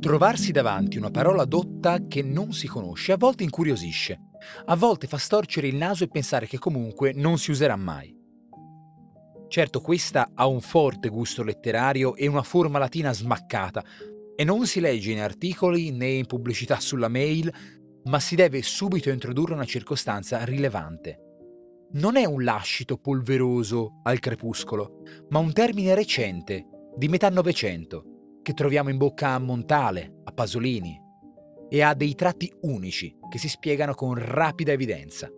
Trovarsi davanti una parola dotta che non si conosce a volte incuriosisce, a volte fa storcere il naso e pensare che comunque non si userà mai. Certo, questa ha un forte gusto letterario e una forma latina smaccata, e non si legge in articoli né in pubblicità sulla mail, ma si deve subito introdurre una circostanza rilevante. Non è un lascito polveroso al crepuscolo, ma un termine recente, di metà Novecento, che troviamo in bocca a Montale, a Pasolini, e ha dei tratti unici che si spiegano con rapida evidenza.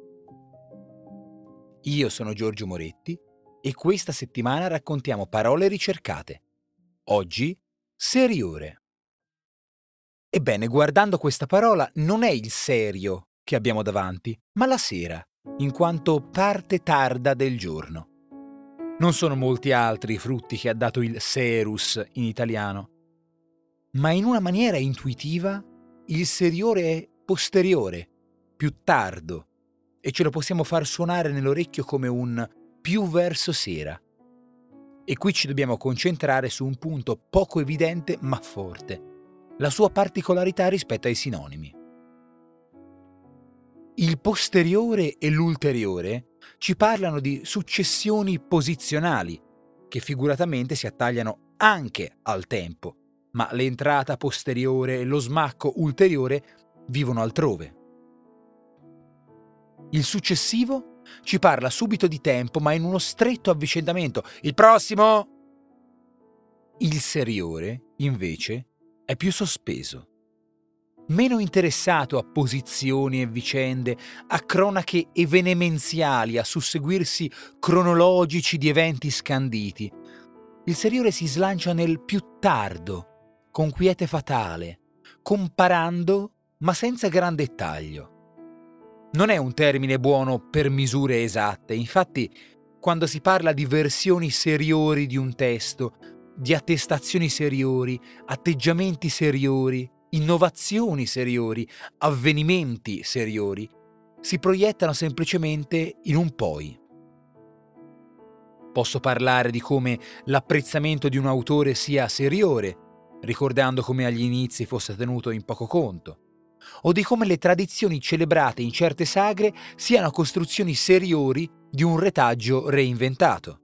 Io sono Giorgio Moretti e questa settimana raccontiamo parole ricercate. Oggi, seriore. Ebbene, guardando questa parola, non è il serio che abbiamo davanti, ma la sera, in quanto parte tarda del giorno. Non sono molti altri i frutti che ha dato il serus in italiano, ma in una maniera intuitiva il seriore è posteriore, più tardo, e ce lo possiamo far suonare nell'orecchio come un più verso sera. E qui ci dobbiamo concentrare su un punto poco evidente ma forte la sua particolarità rispetto ai sinonimi. Il posteriore e l'ulteriore ci parlano di successioni posizionali, che figuratamente si attagliano anche al tempo, ma l'entrata posteriore e lo smacco ulteriore vivono altrove. Il successivo ci parla subito di tempo, ma in uno stretto avvicendamento. Il prossimo! Il seriore, invece, è più sospeso, meno interessato a posizioni e vicende, a cronache evenemenziali, a susseguirsi cronologici di eventi scanditi. Il seriore si slancia nel più tardo, con quiete fatale, comparando ma senza gran dettaglio. Non è un termine buono per misure esatte, infatti quando si parla di versioni seriori di un testo, di attestazioni seriori, atteggiamenti seriori, innovazioni seriori, avvenimenti seriori, si proiettano semplicemente in un poi. Posso parlare di come l'apprezzamento di un autore sia seriore, ricordando come agli inizi fosse tenuto in poco conto, o di come le tradizioni celebrate in certe sagre siano costruzioni seriori di un retaggio reinventato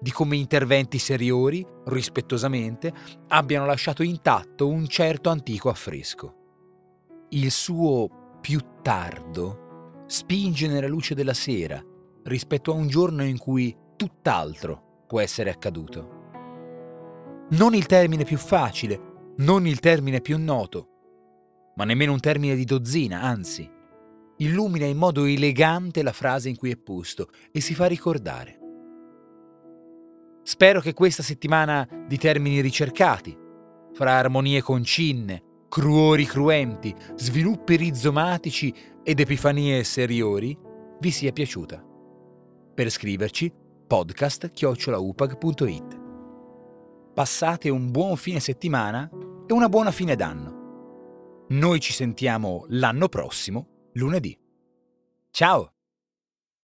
di come interventi seriori, rispettosamente, abbiano lasciato intatto un certo antico affresco. Il suo più tardo spinge nella luce della sera rispetto a un giorno in cui tutt'altro può essere accaduto. Non il termine più facile, non il termine più noto, ma nemmeno un termine di dozzina, anzi, illumina in modo elegante la frase in cui è posto e si fa ricordare. Spero che questa settimana di termini ricercati, fra armonie concinne, cruori cruenti, sviluppi rizomatici ed epifanie seriori, vi sia piaciuta. Per scriverci podcast-upag.it. Passate un buon fine settimana e una buona fine d'anno. Noi ci sentiamo l'anno prossimo, lunedì. Ciao!